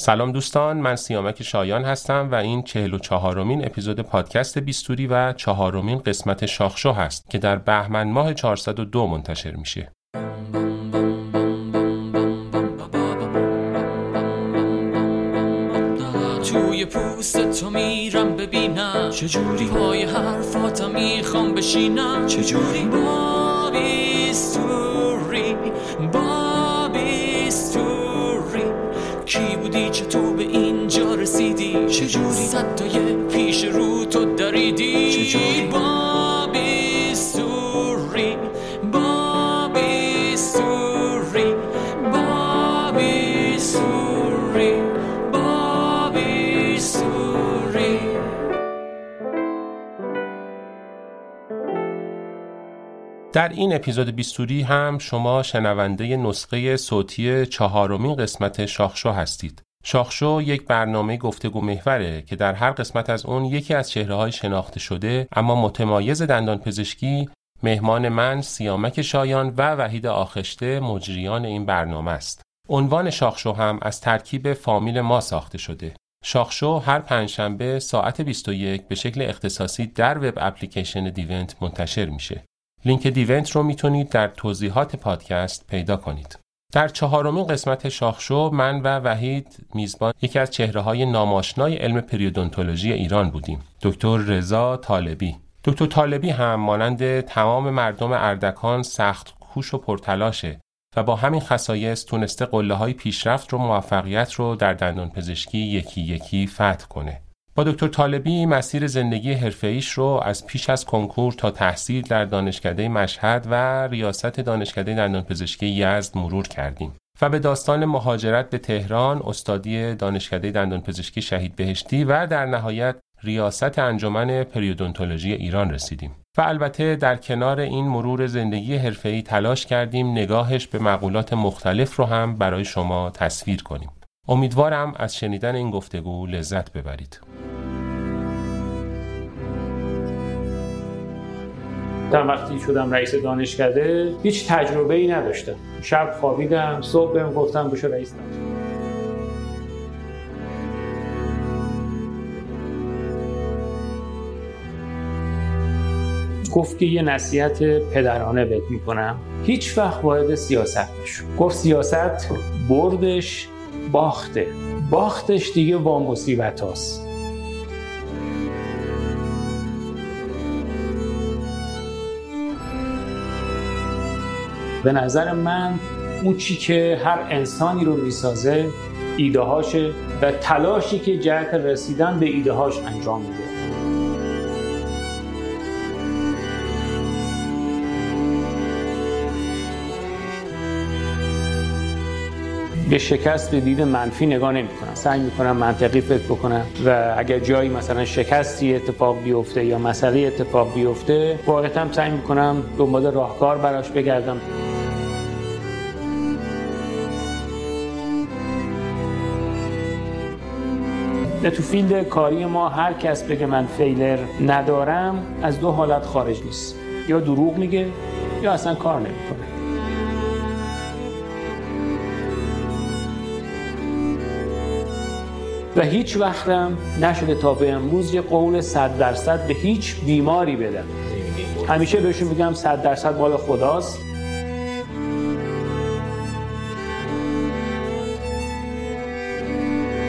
سلام دوستان من سیامک شایان هستم و این چهل و چهارمین اپیزود پادکست بیستوری و چهارمین قسمت شاخشو هست که در بهمن ماه 402 منتشر میشه. توی پوست تو میرم ببینم. چجوری پای حرفاتم می‌خوام بشینم؟ چجوری بابی ستوری بابی ستوری کی بودی؟ چطور به اینجا رسیدی؟ چجوری؟ صدای پیش رو تو دریدی؟ چجوری؟ در این اپیزود بیستوری هم شما شنونده نسخه صوتی چهارمین قسمت شاخشو هستید. شاخشو یک برنامه گفتگو محوره که در هر قسمت از اون یکی از چهره های شناخته شده اما متمایز دندان پزشکی مهمان من سیامک شایان و وحید آخشته مجریان این برنامه است. عنوان شاخشو هم از ترکیب فامیل ما ساخته شده. شاخشو هر پنجشنبه ساعت 21 به شکل اختصاصی در وب اپلیکیشن دیونت منتشر میشه. لینک دیونت رو می‌تونید در توضیحات پادکست پیدا کنید. در چهارمین قسمت شاخشو من و وحید میزبان یکی از چهره های ناماشنای علم پریودونتولوژی ایران بودیم. دکتر رضا طالبی. دکتر طالبی هم مانند تمام مردم اردکان سخت کوش و پرتلاشه و با همین خصایص تونسته قله های پیشرفت رو موفقیت رو در دندان پزشکی یکی یکی فتح کنه. با دکتر طالبی مسیر زندگی حرفه‌ایش رو از پیش از کنکور تا تحصیل در دانشکده مشهد و ریاست دانشکده دندانپزشکی یزد مرور کردیم و به داستان مهاجرت به تهران، استادی دانشکده دندانپزشکی شهید بهشتی و در نهایت ریاست انجمن پریودونتولوژی ایران رسیدیم. و البته در کنار این مرور زندگی حرفه‌ای تلاش کردیم نگاهش به مقولات مختلف رو هم برای شما تصویر کنیم. امیدوارم از شنیدن این گفتگو لذت ببرید. تا وقتی شدم رئیس دانشکده هیچ تجربه ای نداشتم. شب خوابیدم صبح بهم گفتم بشو رئیس دانشکده. گفت که یه نصیحت پدرانه بهت می‌کنم. هیچ وقت وارد سیاست نشو. گفت سیاست بردش باخته. باختش دیگه با مصیبت هاست. به نظر من اون چی که هر انسانی رو می‌سازه ایده هاشه و تلاشی که جهت رسیدن به ایده هاش انجام میده. به شکست به دید منفی نگاه نمی کنم سعی می کنم منطقی فکر بکنم و اگر جایی مثلا شکستی اتفاق بیفته یا مسئله اتفاق بیفته واقعا سعی می کنم دنبال راهکار براش بگردم. تو فیلد کاری ما هر کس بگه من فیلر ندارم از دو حالت خارج نیست. یا دروغ میگه یا اصلا کار نمی‌کنه. و هیچ وقتم نشده تا به امروز یه قول صد درصد به هیچ بیماری بدم. همیشه بهشون میگم صد درصد مال خداست.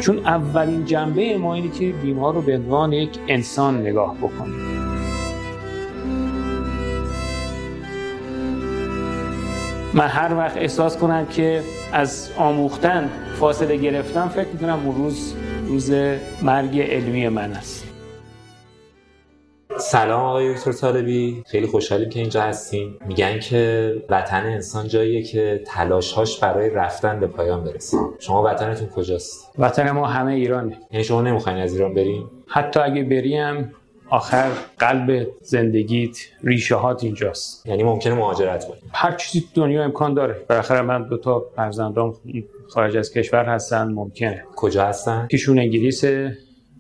چون اولین جنبه ما اینه که بیمار رو به عنوان یک انسان نگاه بکنیم. من هر وقت احساس کنم که از آموختن فاصله گرفتم فکر می‌کنم اون روز روز مرگ علمی من است. سلام آقای دکتر طالبی. خیلی خوشحالیم که اینجا هستیم. میگن که وطن انسان جاییه که تلاشهاش برای رفتن به پایان برسه. شما وطنتون کجاست؟ وطن ما همه ایرانه. یعنی شما نمی‌خواین از ایران بریم حتی اگه بریم آخر قلب زندگیت ریشه هات اینجاست. یعنی ممکنه مهاجرت کنیم هر چیزی تو دنیا امکان داره. بالاخره من دو تا فرزندام خارج از کشور هستن ممکنه. کجا هستن؟ یکیشون انگلیس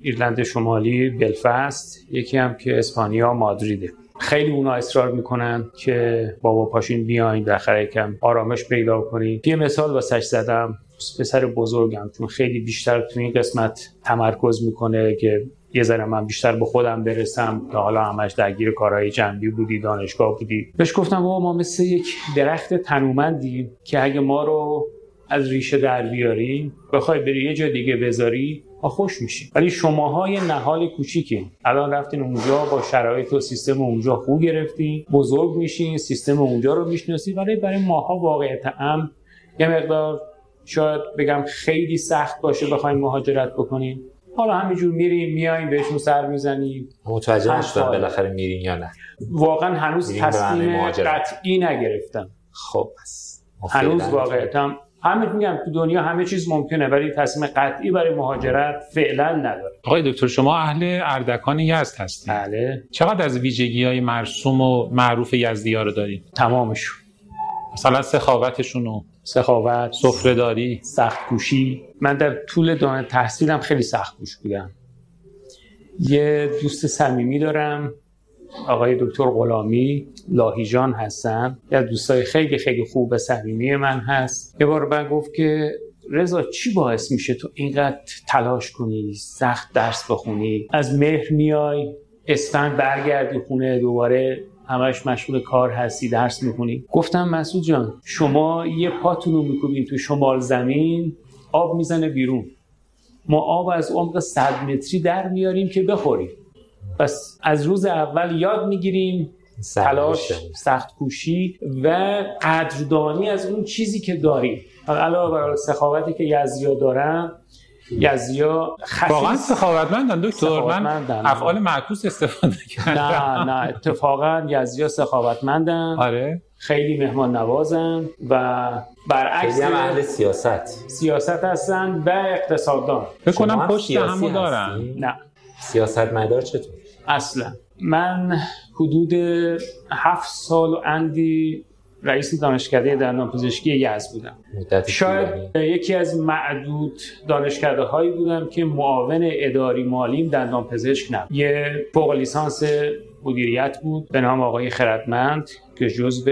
ایرلند شمالی بلفست یکی هم که اسپانیا مادریده. خیلی اونا اصرار می‌کنن که بابا پاشین بیاین بالاخره یکم آرامش پیدا کنین. یه مثال واسش زدم. پسر بزرگم چون خیلی بیشتر تو این قسمت تمرکز می‌کنه که یه ذره من بیشتر به خودم برسم که حالا همش درگیر کارهای جنبی بودی دانشگاه بودی. بهش گفتم بابا ما مثل یک درخت تنومندی که اگه ما رو از ریشه در بیاری بخوای بری یه جا دیگه بذاری ما خوش میشیم. ولی شماها یه نهال کوچیکی الان رفتین اونجا با شرایط و سیستم اونجا خوب گرفتین بزرگ میشین سیستم اونجا رو می‌شناسی ولی برای ماها واقعیت ام یه مقدار شاید بگم خیلی سخت باشه بخوایم مهاجرت بکنیم حالا همینجور میریم میایم بهشون سر می‌زنیم. متوجه نشدم بالاخره میرین یا نه. واقعا هنوز تصمیم قطعی نگرفتم. خب پس. هنوز واقعیتم همه میگم تو دنیا همه چیز ممکنه ولی تصمیم قطعی برای مهاجرت فعلا نداره آقای دکتر شما اهل اردکان یزد هستید. بله. چقدر از ویژگی های مرسوم و معروف یزدی ها رو دارید؟ تمامشون. مثلا سخاوتشون و سخاوت سفرهداری. سخت کوشی من در طول دانه تحصیلم خیلی سخت کوش بودم. یه دوست صمیمی دارم آقای دکتر غلامی لاهیجان هستن یه دوستای خیلی خیلی خوب صمیمی من هست. یه بار من گفت که رضا چی باعث میشه تو اینقدر تلاش کنی سخت درس بخونی؟ از مهر میای اسفند برگردی خونه دوباره همش مشغول کار هستی درس می‌کنی گفتم مسعود جان شما یه پاتون رو می‌کنید تو شمال زمین آب می‌زنه بیرون. ما آب از عمق 100 متری در میاریم که بخوریم. پس از روز اول یاد می‌گیریم. تلاش سخت کوشی و قدردانی از اون چیزی که داریم. علاوه بر سخاوتی که یزیا دارن یزیا واقعا سخاوتمندن دکتر. من افعال معکوس استفاده کردم. نه نه اتفاقا یزیا سخاوتمندن. آره. خیلی مهمان نوازن و برعکس هم اهل سیاست. سیاست هستن و اقتصاددان. فکر کنم پشت همو دارن. نه. سیاست مدار چطور؟ اصلا. من حدود هفت سال و اندی رئیس دانشکده دندان پزشکی یزد بودم. شاید یکی از معدود دانشکده هایی بودم که معاون اداری مالیم دندان پزشک نبود. یه فوق لیسانس مدیریت بود به نام آقای خردمند که جزو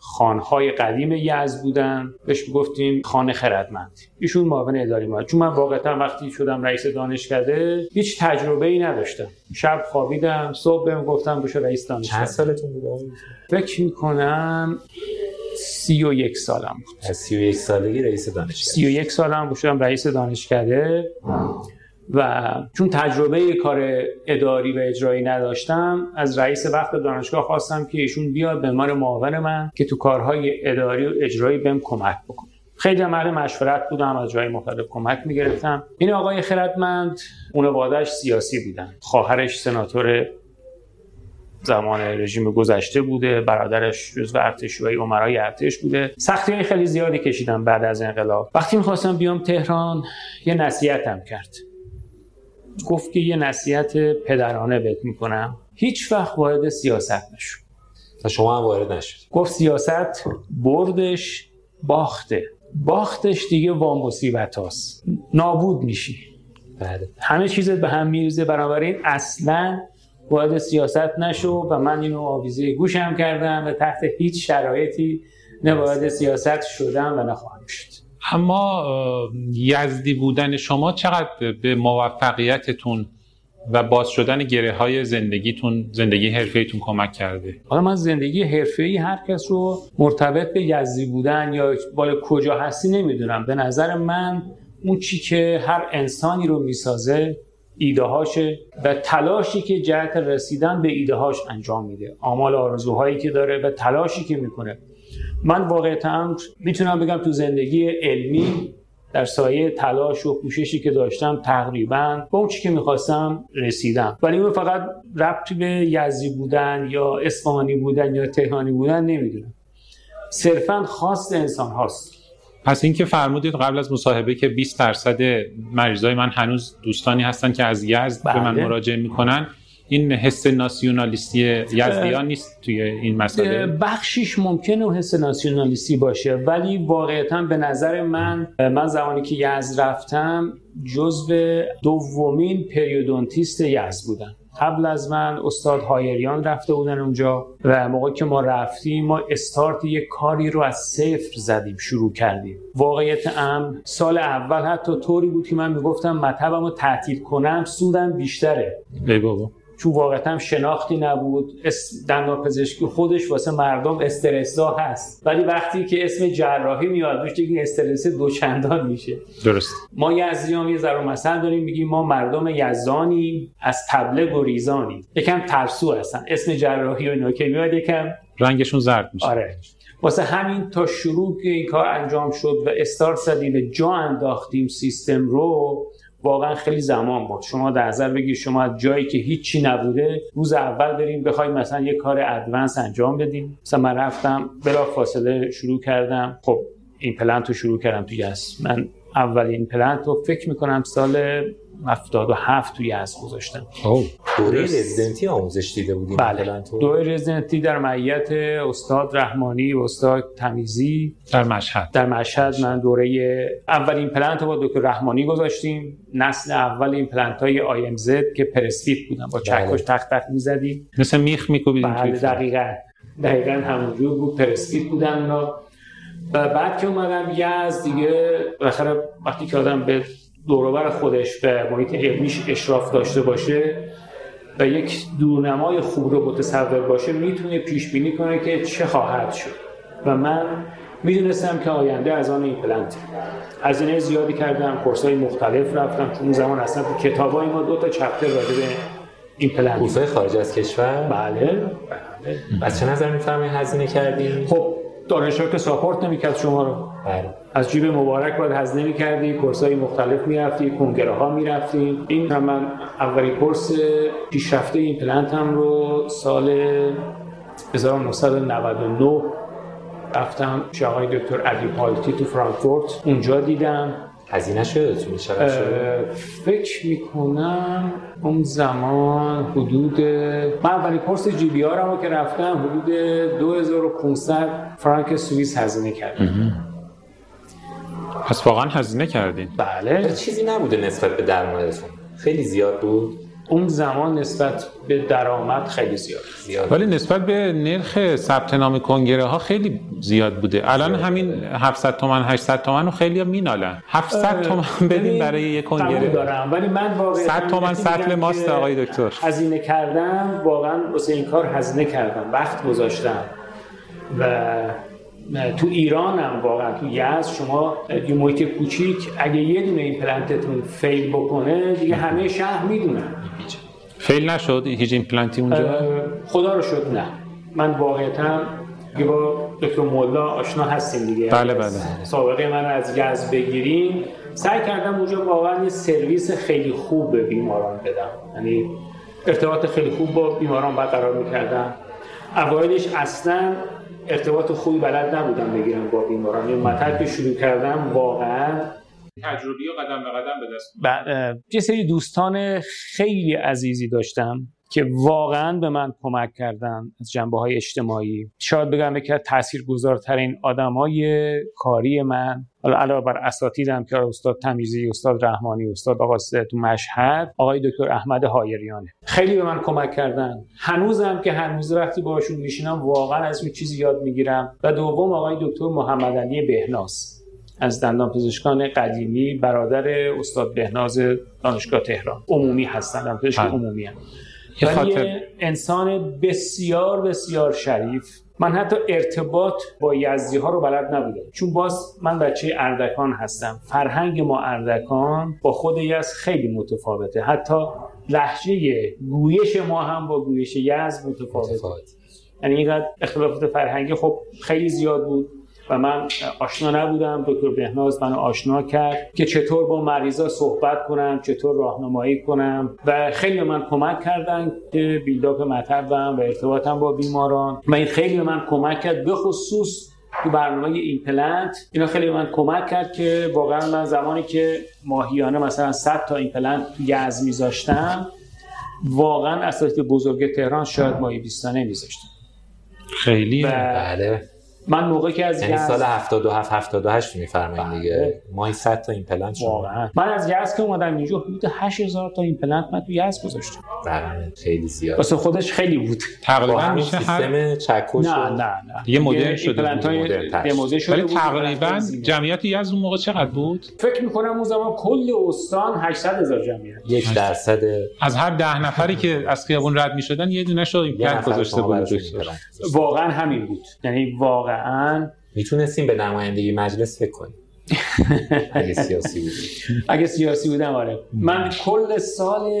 خانهای قدیم یزد بودن. بهش گفتیم خانه خردمند. ایشون معاون اداری مال چون من واقعا وقتی شدم رئیس دانشکده هیچ تجربه ای نداشتم. شب خوابیدم صبح بهم گفتم بشو رئیس دانشکده. چند سالتون بود؟ فکر می‌کنم سی و یک سالم بود. سی و یک سالگی رئیس دانشکده. سی و یک سالم بود شدم رئیس دانشکده. و چون تجربه کار اداری و اجرایی نداشتم از رئیس وقت دانشگاه خواستم که ایشون بیاد به من معاون من که تو کارهای اداری و اجرایی بهم کمک بکنه. خیلی عمل مشورت بودم از جای مختلف کمک می‌گرفتم. این آقای خردمند خانواده‌اش سیاسی بودن. خواهرش سناتور زمان رژیم گذشته بوده برادرش جزو و عمرای ارتش بوده. سختی خیلی زیادی کشیدم بعد از انقلاب. وقتی می‌خواستم بیام تهران یه نصیحتم کرد. گفت که یه نصیحت پدرانه بهت می‌کنم. هیچ وقت وارد سیاست نشو. و شما هم وارد نشد گفت سیاست بردش باخته. باختش دیگه با مصیبت هاست. نابود میشی. بله. همه چیزت به هم میریزه. بنابراین اصلا وارد سیاست نشو و من اینو آویزه گوشم کردم و تحت هیچ شرایطی نه وارد سیاست شدم و نخواهم شد. اما یزدی بودن شما چقدر به موفقیتتون و باز شدن گره های زندگیتون زندگی حرفه‌ایتون کمک کرده؟ حالا من زندگی حرفه‌ای هر کس رو مرتبط به یزدی بودن یا بالا کجا هستی نمی‌دونم. به نظر من اون چی که هر انسانی رو می‌سازه ایده هاشه و تلاشی که جهت رسیدن به ایده انجام میده. آمال آرزوهایی که داره و تلاشی که می‌کنه. من واقعا می‌تونم بگم تو زندگی علمی در سایه تلاش و کوششی که داشتم تقریبا به اون چی که می‌خواستم رسیدم. ولی اون فقط ربطی به یزدی بودن یا اصفهانی بودن یا تهرانی بودن نمی‌دونم. صرفا خاص انسان هاست. پس اینکه فرمودید قبل از مصاحبه که 20 درصد مریضای من هنوز دوستانی هستن که از یزد به من بله. مراجعه می‌کنن این حس ناسیونالیستی یزدیان نیست توی این مسئله؟ بخشیش ممکنه حس ناسیونالیستی باشه ولی واقعیتا به نظر من من زمانی که یزد رفتم جزو دومین پریودونتیست یزد بودم. قبل از من استاد هایریان رفته بودن اونجا و موقعی که ما رفتیم ما استارت یک کاری رو از صفر زدیم شروع کردیم. واقعیت ام سال اول حتی طوری بود که من می‌گفتم مطبم رو تعطیل کنم سودم بیشتره. ای بابا. چون واقعا شناختی نبود. دندان پزشکی خودش واسه مردم استرسا هست. ولی وقتی که اسم جراحی میاد روش دیگه استرس دوچندان میشه. درست. ما یزدیان یه ذره مثلا داریم میگیم ما مردم یزدانی از تبلغ و ریزانی یکم ترسو هستن. اسم جراحی و اینا که میاد یکم رنگشون زرد میشه. آره. واسه همین تا شروع که این کار انجام شد و استارت زدیم جا انداختیم سیستم رو واقعا خیلی زمان بود. شما در نظر بگیر شما از جایی که هیچی نبوده روز اول بریم بخوایم مثلا یه کار advance انجام بدیم. مثلا من رفتم بلافاصله شروع کردم. خب ایمپلنت رو شروع کردم تو یزد. من اولین ایمپلنت رو فکر می‌کنم سال 77 توی یزد گذاشتم. دوره رزیدنتی آموزش دیده بودیم بله. دوره رزیدنتی در معیت استاد رحمانی و استاد تمیزی. در مشهد. در مشهد من دوره اولین ایمپلنت رو با دکتر رحمانی گذاشتیم. نسل اول ایمپلنت های IMZ که press fit بودن. با چکش تق تق می‌زدیم. مثل میخ میکوبیدیم بله دقیقا. دقیقا همونجور بود. press fit بودن و بعد که اومدم یزد دیگه بالاخره وقتی که آدم به دوروبر خودش به محیط علمیش اشراف داشته باشه و یک دورنمای خوب رو متصور باشه می‌تونه پیش بینی کنه که چه خواهد شد. و من می‌دونستم که آینده از آن ایمپلنته هزینه زیادی کردم course های مختلف رفتم. چون اون زمان اصلا تو کتاب های ما دو تا chapter راجع به ایمپلنت course خارج از کشور؟ بله. بله. از چه نظر میفرمایید هزینه کردیم خب دانشگاه که support نمی‌کرد شما رو. بله. از جیب مبارک باید هزینه می‌کردی course های مختلف می‌رفتی کنگره ها می‌رفتی. این هم من اولین کورس پیشرفته ایمپلنتم رو سال 1999 رفتم پیش آقای دکتر علی پالتی تو فرانکفورت. اونجا دیدم. هزینه شده چقدر شد؟ فکر می‌کنم اون زمان حدود من اولین کورس جی بی آر که رفتم حدود 2500 فرانک سوئیس هزینه کردم. پس واقعا هزینه کردین. بله. چیزی نبوده نسبت به درآمدتون خیلی زیاد بود. اون زمان نسبت به درآمد خیلی زیاد. زیاد. ولی نسبت به نرخ ثبت نام کنگره ها خیلی زیاد بوده. الان همین 700 تومن 800 تومن رو خیلی مینالن. 700 تومن بدیم برای یک کنگره. دارم. ولی من واقعا 100 تومن سطل ماست آقای دکتر. هزینه کردم واقعا واسه این کار هزینه کردم. وقت گذاشتم. و تو ایران هم واقعا تو یزد شما یه محیط کوچیک اگه یه دونه این پلنتتون فیل بکنه دیگه همه شهر می‌دونن. fail نشد؟ هیچ ایمپلنتی اونجا؟ خدا رو شد نه. من واقعیتا دیگه با دکتر مولا آشنا هستیم دیگه. بله، بله. سابقه من از یزد بگیریم. سعی کردم اونجا واقعا یه سرویس خیلی خوب به بیماران بدم. یعنی ارتباط خیلی خوب با بیماران برقرار می‌کردم. اوایلش اصلا ارتباط خوبی بلد نبودم بگیرم با بیماران. یه مطلب که شروع کردم واقعا تجربی و قدم به قدم به دست ب- یه سری دوستان خیلی عزیزی داشتم. که واقعا به من کمک کردن از جنبه های اجتماعی. شاید بگم یکی از تاثیرگذارترین آدم های کاری من حالا علاوه بر اساتیدم که استاد تمیزی استاد رحمانی استاد آقا تو مشهد آقای دکتر احمد هایریانه خیلی به من کمک کردن. هنوزم که هنوز وقتی باشون میشینم واقعا از اون چیزی یاد می‌گیرم. و دوم آقای دکتر محمد علی بهناز از دندان پزشکان قدیمی برادر استاد بهناز دانشگاه تهران. عمومی هستن دندان پزشک بله. عمومی هم. خاطر انسان بسیار بسیار شریف. من حتی ارتباط با یزدی ها رو بلد نبودم. چون باز من بچه اردکان هستم. فرهنگ ما اردکان با خود یزد خیلی متفاوته. حتی لحجه گویش ما هم با گویش یزد متفاوته. متفاوت. یعنی اینقدر اختلافات فرهنگی خب خیلی زیاد بود. و من آشنا نبودم. دکتر بهناز منو آشنا کرد که چطور با مریضا صحبت کنم چطور راهنمایی کنم و خیلی به من کمک کردن که build up مطبم و ارتباطم با بیماران. و این خیلی به من کمک کرد به خصوص تو برنامه ایمپلنت. اینا خیلی به من کمک کرد که واقعا من زمانی که ماهیانه مثلا 100 تا ایمپلنت یزد میذاشتم واقعا اساتید بزرگ تهران شاید ماهی 20 تا نمیذاشتم. خیلی و بله. من موقعی که از یعنی سال 77 78 میفرمایید. دیگه. ماهی 100 تا ایمپلنت شما واقعا. من از یزد که اومدم اینجا حدود 8000 تا ایمپلنت من تو یزد گذاشتم. بله خیلی زیاد. واسه خودش خیلی بود. با تقریبا میشه هر سیستم چکش نه نه نه. دیگه مدرن شده ایمپلنت های مدرن‌تر. دمده شده ولی تقریبا. جمعیت یزد اون موقع چقدر بود؟ فکر می‌کنم اون زمان کل استان 800 هزار جمعیت. یک درصد از هر ده نفری که از خیابون رد می‌شدن یه دونه شو یه ایمپلنت گذاشته بود. واقعا همین بود. یعنی واقعا می‌تونستیم به نمایندگی مجلس فکر کنیم. اگه سیاسی بود اگه سیاسی بودم آره. من کل سال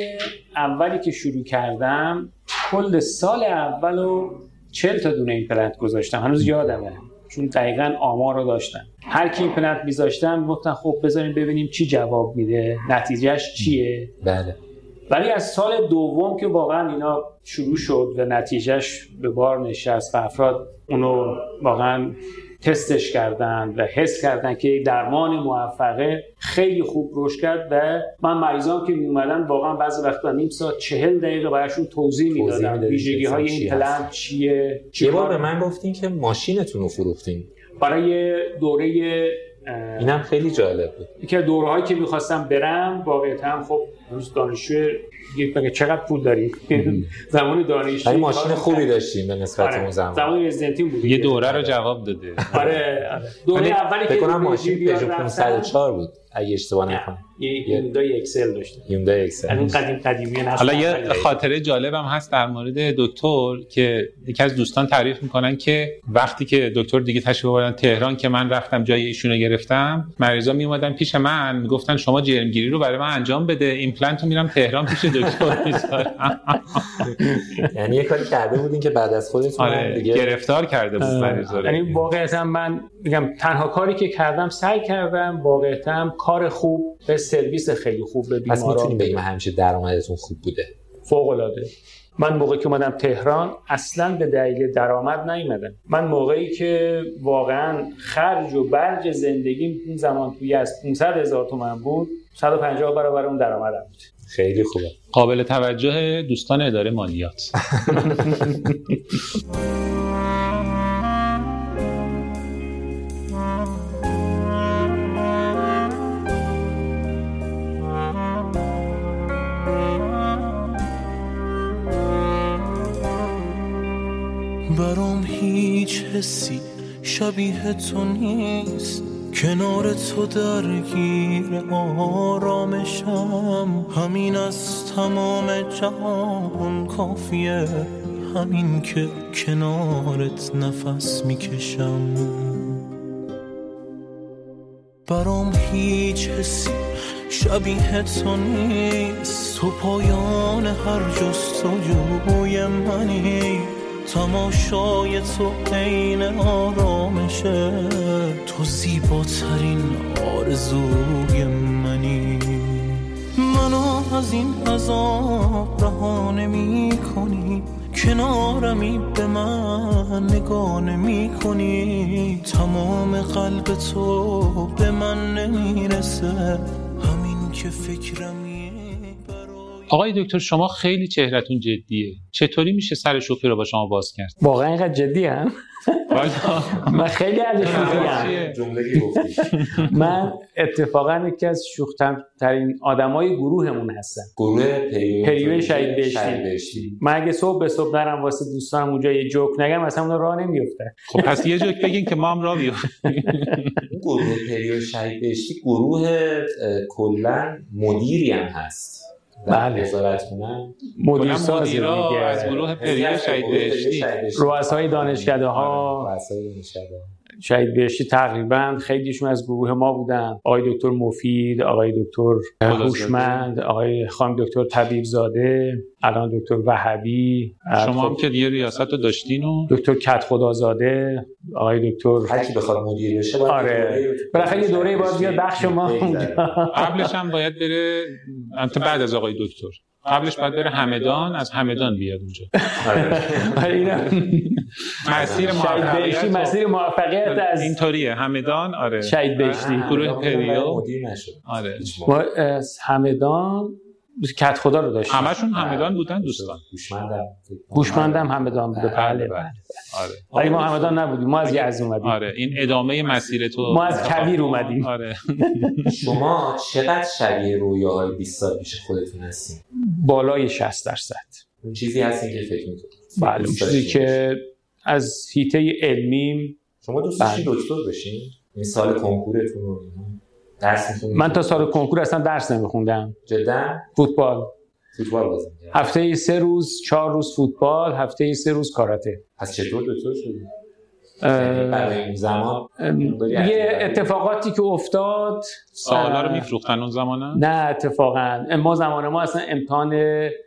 اولی که شروع کردم کل سال اول رو 40 تا دونه ایمپلنت گذاشتم. هنوز یادمه. چون دقیقا آمار رو داشتم. هر کی ایمپلنت میذاشتم گفتن خب بذاریم ببینیم چی جواب میده. نتیجهش چیه؟ بله. ولی از سال دوم که واقعا اینا شروع شد و نتیجهش به بار نشست و افراد اونو واقعا تستش کردن و حس کردن که درمان موفقه خیلی خوب رشد کرد و من مریضان که می اومدن واقعا بعضی وقتا نیم ساعت چهل دقیقه براشون توضیح می‌دادم ویژگی های که این هست. چیه؟ چی یه بار به من گفتین که ماشینتون رو فروختین. برای دوره اینم خیلی جالب بود. از دورهایی که می‌خواستم برم واقعیت هم خب روز دانشجو یک بگه چقدر پول داریم؟ زمان دانشجو ولی ماشین خوبی داشتیم به نسبت آره. اون زمان. زمان رزیدنتی بود. یه دوره رو جواب داده. آره آره. دوره ولی اولی که فکر کنم ماشین پژو رفتم، 504 بود اگه اشتباه نکنم. یه هیوندای اکسل داشتم از اون اکسل قدیم قدیمی حالا یه. خاطره جالبم هست در مورد دکتر که یکی از دوستان تعریف می‌کنن که وقتی که دکتر دیگه تشریف آوردن تهران که من رفتم جای ایشونو گرفتم مریضا می اومدن پیش من می‌گفتن شما جرمگیری رو برای من انجام بده ایمپلنت رو میرم تهران پیش یعنی یه کاری کرده بودین که بعد از خودتون آره دیگه گرفتار کرده بود یعنی واقعیتا من میگم تنها کاری که کردم سعی کردم واقعیتا کار خوب به سرویس خیلی خوب به پس بیماران می‌تونیم بگیم همیشه درآمدتون خوب بوده. فوق العاده من موقعی که اومدم تهران اصلا به دلیل درآمد نیومدم. من موقعی که واقعا خرج و برج زندگیم اون زمان توی از 500 هزار تومن بود 150 برابر اون درآمدم بود. خیلی خوبه. قابل توجه دوستان اداره مالیات. برام هیچ حسی شبیه تو نیست. کنار تو درگیر آرامشم. همین از تمام جهان کافیه. همین که کنارت نفس می‌کشم. برام هیچ حسی شبیه تو نیست. تو پایان هر جستجوی منی. تماشای تو عین آرامشه. تو زیباترین آرزوی منی. منو از این عذاب رها نمی کنی کنارمی به من نگاه نمی کنی تمام قلب تو به من نمی‌رسه. همین که فکرمی آقای دکتر شما خیلی چهرتون جدیه. چطوری میشه سر شوخی رو با شما باز کرد؟ واقعا اینقدر جدی هم من خیلی از گفتی. من اتفاقا یکی از شوخ ترین آدمای گروهمون هستم. گروه پریو شهید بهشتی. من اگه صبح به صبح برم واسه دوستانم اونجا یه جوک نگم اصلا اون راه نمیفته خب پس یه جوک بگین که ما هم را بیافتیم اون گروه پریو شهید بهشتی گروه کلا مدیری هم هست. بله. مدیر کلا سازی مدیرا میگه از گروه پریو شهید بهشتی. رؤسای دانشکده ها رؤسای دانشکده ها. شهید بهشتی تقریبا خیلیشون از گروه ما بودن. آقای دکتر مفید آقای دکتر هوشمند آقای خانم دکتر طبیب زاده الان دکتر وهبی. شما هم که دیگه ریاست رو داشتین و دکتر کت خدازاده آقای دکتر هر کی بخواد مدیر بشه آره. بالاخره یه دوره باید بیاد بخش ما قبلش هم باید بره البته بعد از آقای دکتر. قبلش باید بره همدان از همدان بیاد اونجا. آره. آره، اینا مسیر موفقیت مسیر موفقیت از اینطوریه. همدان؟ آره. شهید بهشتی. گروه همدان پریو. مدیر نشد. آره. ما از همدان کت خدا رو داشتیم. همشون همدان بودن دوستان. هوشمندم هوشمندم همدان بوده بله بله آره. ولی ما همدان نبودیم. ما از یزد اومدیم. آره این ادامه مسیر تو ما از کویر اومدیم. آره. شما چقدر شبیه رویاهای 20 سال پیش خودتون هستین؟ بالای 60 درصد. اون چیزی هستین که فکر می‌کنید بله اون چیزی که از هیته علمیم. شما دوست داشتین دکتر بشین. این سال کنکورتون رو درس؟ من تا سال کنکور اصلا درس نمیخوندم. جدا؟ فوتبال. فوتبال بازی هفته ای سه روز چهار روز فوتبال هفته ای سه روز کاراته. پس چطور دکتر شدی؟ برای اون زمان یه اتفاقاتی که افتاد سوالا رو میفروختن اون زمانه؟ نه اتفاقا. ما زمان ما اصلا امتحان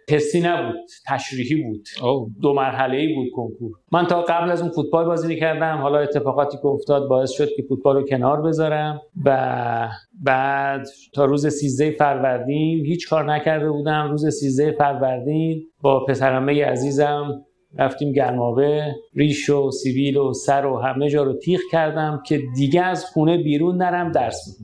تستی نبود تشریحی بود. او دو مرحله ای بود کنکور. من تا قبل از اون فوتبال بازی می‌کردم. حالا اتفاقاتی که افتاد باعث شد که فوتبال رو کنار بذارم و بعد تا روز 13 فروردین هیچ کار نکرده بودم. روز 13 فروردین با پسرمه عزیزم رفتیم گرمابه ریش و سیبیل و سر و همه جا رو تیغ کردم که دیگه از خونه بیرون نرم درس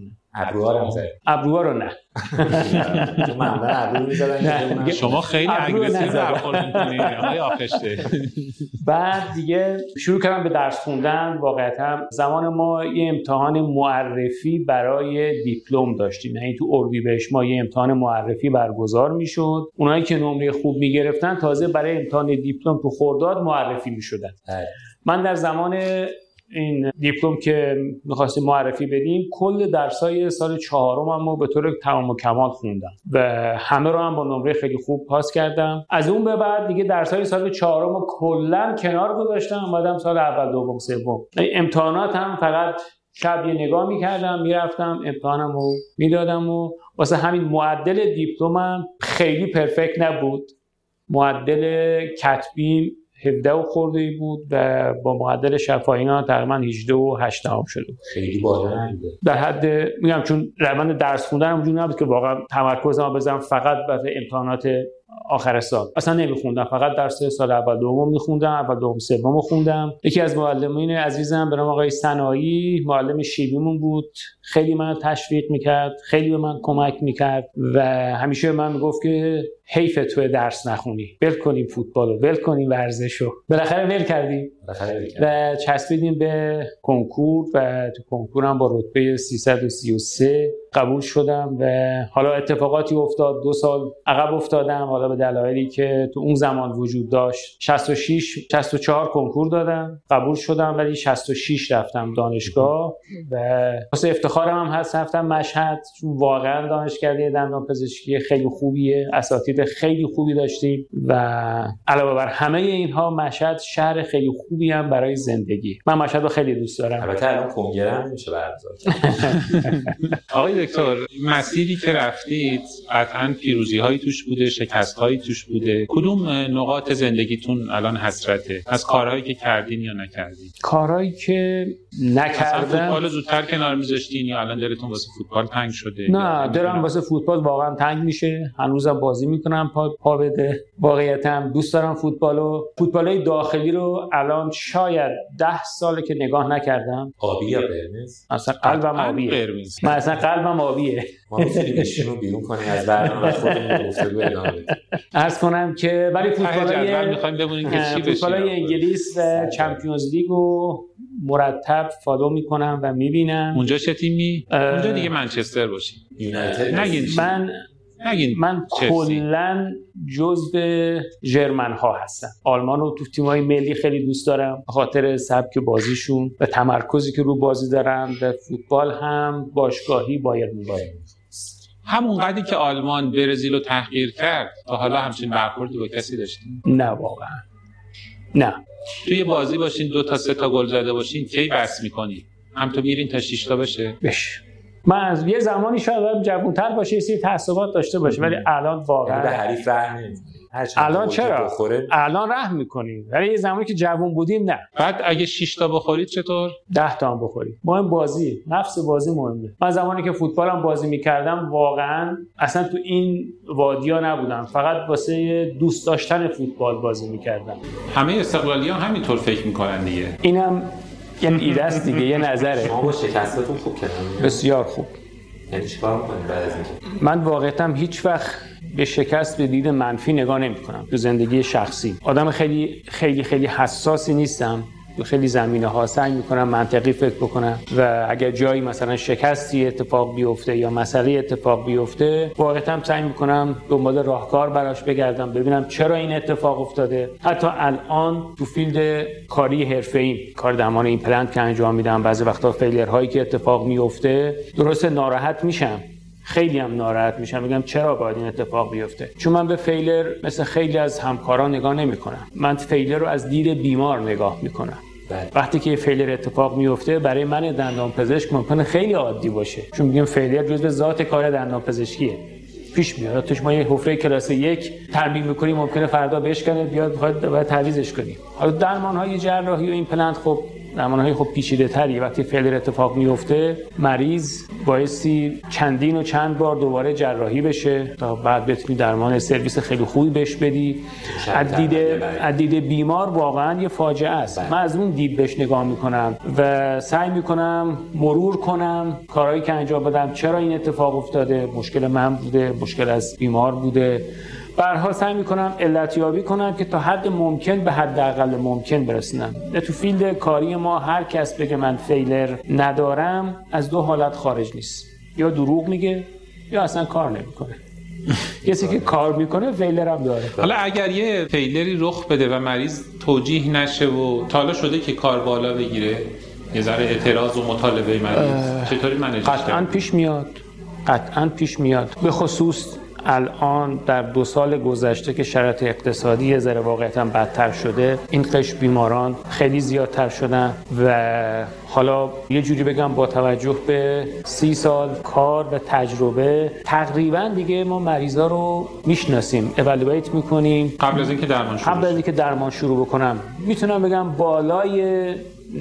بخونم ابروها رو نه. شما خیلی نزدم. برخورد می‌کنید آقای آخشته بعد دیگه شروع کردم به درس خوندن. واقعا زمان ما یه امتحان معرفی برای دیپلم داشتیم. یعنی تو اردیبهشت ما یه امتحان معرفی برگزار می‌شد. اونایی که نمره خوب می‌گرفتن تازه برای امتحان دیپلم تو خرداد معرفی می‌شدن. بله. من در زمان این دیپلم که می‌خواستیم معرفی بدیم کل درسای سال چهارم هم به طور تمام و کمال خوندم و همه رو هم با نمره خیلی خوب پاس کردم. از اون به بعد دیگه درسای سال چهارم رو کلا کنار گذاشتم اومدم سال اول دوم سوم. امتحانات هم فقط شب یه نگاه می‌کردم می‌رفتم امتحانم رو می‌دادم و واسه همین معدل دیپلمم خیلی پرفکت نبود. معدل کتبیم 17 و خورده ای بود و با معدل شفایینا تقریبا 18 و 8 دهم شده خیلی بالا در حد میگم چون روند درس خوندن اونجوری نبود که واقعا تمرکزم بزنم فقط برای امتحانات آخر سال. اصلا نمیخوندم. فقط درس سال اول دوم میخوندم اول دوم سوم خوندم. یکی از معلمین عزیزم به نام آقای سنایی معلم شیمیمون بود. خیلی من تشویق می‌کرد خیلی به من کمک می‌کرد و همیشه به من می‌گفت که حیف تو درس نخونی. ول کنیم فوتبال رو ول کنیم ورزشو بالاخره ول کردیم. و چسبیدیم به کنکور و تو کنکورم با رتبه 333 قبول شدم و حالا اتفاقاتی افتاد. دو سال عقب افتادم حالا به دلایلی که تو اون زمان وجود داشت. 66 64 کنکور دادم قبول شدم ولی 66 رفتم دانشگاه و واسه افتخارم هم هست رفتم مشهد. چون واقعا دانشکده دندان پزشکی خیلی خوبیه. اساتید خیلی خوبی داشتیم و علاوه بر همه اینها مشهد شهر خیلی خوبی هم برای زندگی. من مشهد رو خیلی دوست دارم. البته الان کنگره هم میشه برگزار آقای دکتر مسیری که رفتید قطعا پیروزی هایی توش بوده شکست هایی توش بوده. کدوم نقاط زندگیتون الان حسرته؟ از کارهایی که کردین یا نکردین؟ کارهایی که نکردم. فوتبال زودتر کنار میذاشتین یا الان دلتون واسه فوتبال تنگ شده؟ نه دلم واسه فوتبال واقعا تنگ میشه. هنوزم بازی می‌کنم پا, پا بده. واقعیتم دوست دارم فوتبالو. فوتبال داخلی رو الان شاید ده ساله که نگاه نکردم. آبی یا قرمز؟ اصلا قلبم آبیه. قرمز. من اصلا قلبم آبیه. ما می‌تونیم رو بیرون کنیم از برنامه و خودمون گفتگو ادامه بدیم. عرض کنم که ولی فوتبالای می‌خوایم ببینیم که چی بشه. فوتبالای انگلیس و چمپیونز لیگ رو مرتب فالو می‌کنم و می‌بینم. اونجا چه تیمی؟ اونجا دیگه منچستر باشین یونایتد. من نگین. من. کلا جزء ژرمن ها هستم. آلمان رو تو تیمای ملی خیلی دوست دارم. به خاطر سبک بازیشون و تمرکزی که رو بازی دارن و فوتبال هم باشگاهی بایر میباید. همون قدری که آلمان برزیل رو تحقیر کرد تا حالا همچین برخوردی با کسی داشتین؟ نه واقعا. نه. توی بازی باشین دو تا سه تا گل زده باشین کی بس می‌کنی؟ هم تو میرین تا 6 تا بشه؟ بشه. من از یه زمانی شاید آدم جوانتر باشه یه سری تعصبات داشته باشه ولی الان یعنی به واقعا حریف رحم الان چرا؟ بخوره. الان رحم می‌کنیم ولی یه زمانی که جوان بودیم نه. بعد اگه 6 تا بخورید چطور؟ ده تا هم بخوریم. مهم بازی. نفس بازی مهمه. من زمانی که فوتبالم بازی می‌کردم واقعا اصلا تو این وادیا نبودم. فقط واسه دوست داشتن فوتبال بازی می‌کردم. همه استقلالی ها همینطور فکر می‌کنن دیگه. اینم یه ایده است دیگه یه نظره. شما با شکستاتون خوب می‌ری. بسیار خوب. یعنی چیکار بعد از اینکه؟ من واقعا هیچ وقت به شکست به دید منفی نگاه نمی کنم تو زندگی شخصی. آدم خیلی خیلی خیلی حساسی نیستم. خیلی زمینه ها سعی می‌کنم منطقی فکر بکنم. و اگر جایی مثلا شکستی اتفاق بیفته یا مسئله اتفاق بیفته واقعا سعی می‌کنم دنبال راهکار براش بگردم ببینم چرا این اتفاق افتاده. حتی الان تو field کاری حرفه‌ای کار درمان ایمپلنت که انجام میدم بعضی وقتا failure هایی که اتفاق میفته درست ناراحت میشم. خیلی هم ناراحت میشم میگم چرا باید این اتفاق بیفته؟ چون من به failure مثل خیلی از همکاران نگاه نمی‌کنم. من failure رو از دید بیمار نگاه می‌کنم. بله. وقتی که failure اتفاق میفته برای من دندان پزشک ممکنه خیلی عادی باشه. چون میگیم failure جزء ذات کار دندان پزشکیه پیش میاد. توش ما یه حفره کلاس یک ترمیم می‌کنیم ممکنه فردا بشکنه بیاد بخواد تعویضش کنیم حالا درمان های جراحی و ایمپلنت خب درمان های خب پیچیده تری وقتی failure اتفاق میفته مریض بایستی چندین و چند بار دوباره جراحی بشه تا بعد بتونی درمان سرویس خیلی خوبی بهش بدی. از دید از دید بیمار واقعا یه فاجعه است. من از اون دید بهش نگاه می‌کنم و سعی می‌کنم مرور کنم کارهایی که انجام بدم. چرا این اتفاق افتاده؟ مشکل من بوده مشکل از بیمار بوده. برها سعی می‌کنم علتیابی کنم که تا حد ممکن به حداقل ممکن برسونم تو فیلد کاری ما هر کس بگه من فیلر ندارم از دو حالت خارج نیست. یا دروغ میگه یا اصلا کار نمی‌کنه. کسی که کار می‌کنه فیلر هم داره. حالا اگر یه فیلری رخ بده و مریض توجیه نشه و تالا شده که کار بالا بگیره یه ذره اعتراض و مطالبه مریض چطوری منیجش قطعا پیش میاد. قطعا پیش میاد. به خصوص الان در دو سال گذشته که شرایط اقتصادی یه ذره واقعیتا بدتر شده این قش بیماران خیلی زیادتر شدن و حالا یه جوری بگم با توجه به سی سال کار و تجربه تقریبا دیگه ما مریضا رو می‌شناسیم اولویت می‌کنیم. قبل از اینکه درمان شروع قبل از اینکه درمان شروع بکنم می‌تونم بگم بالای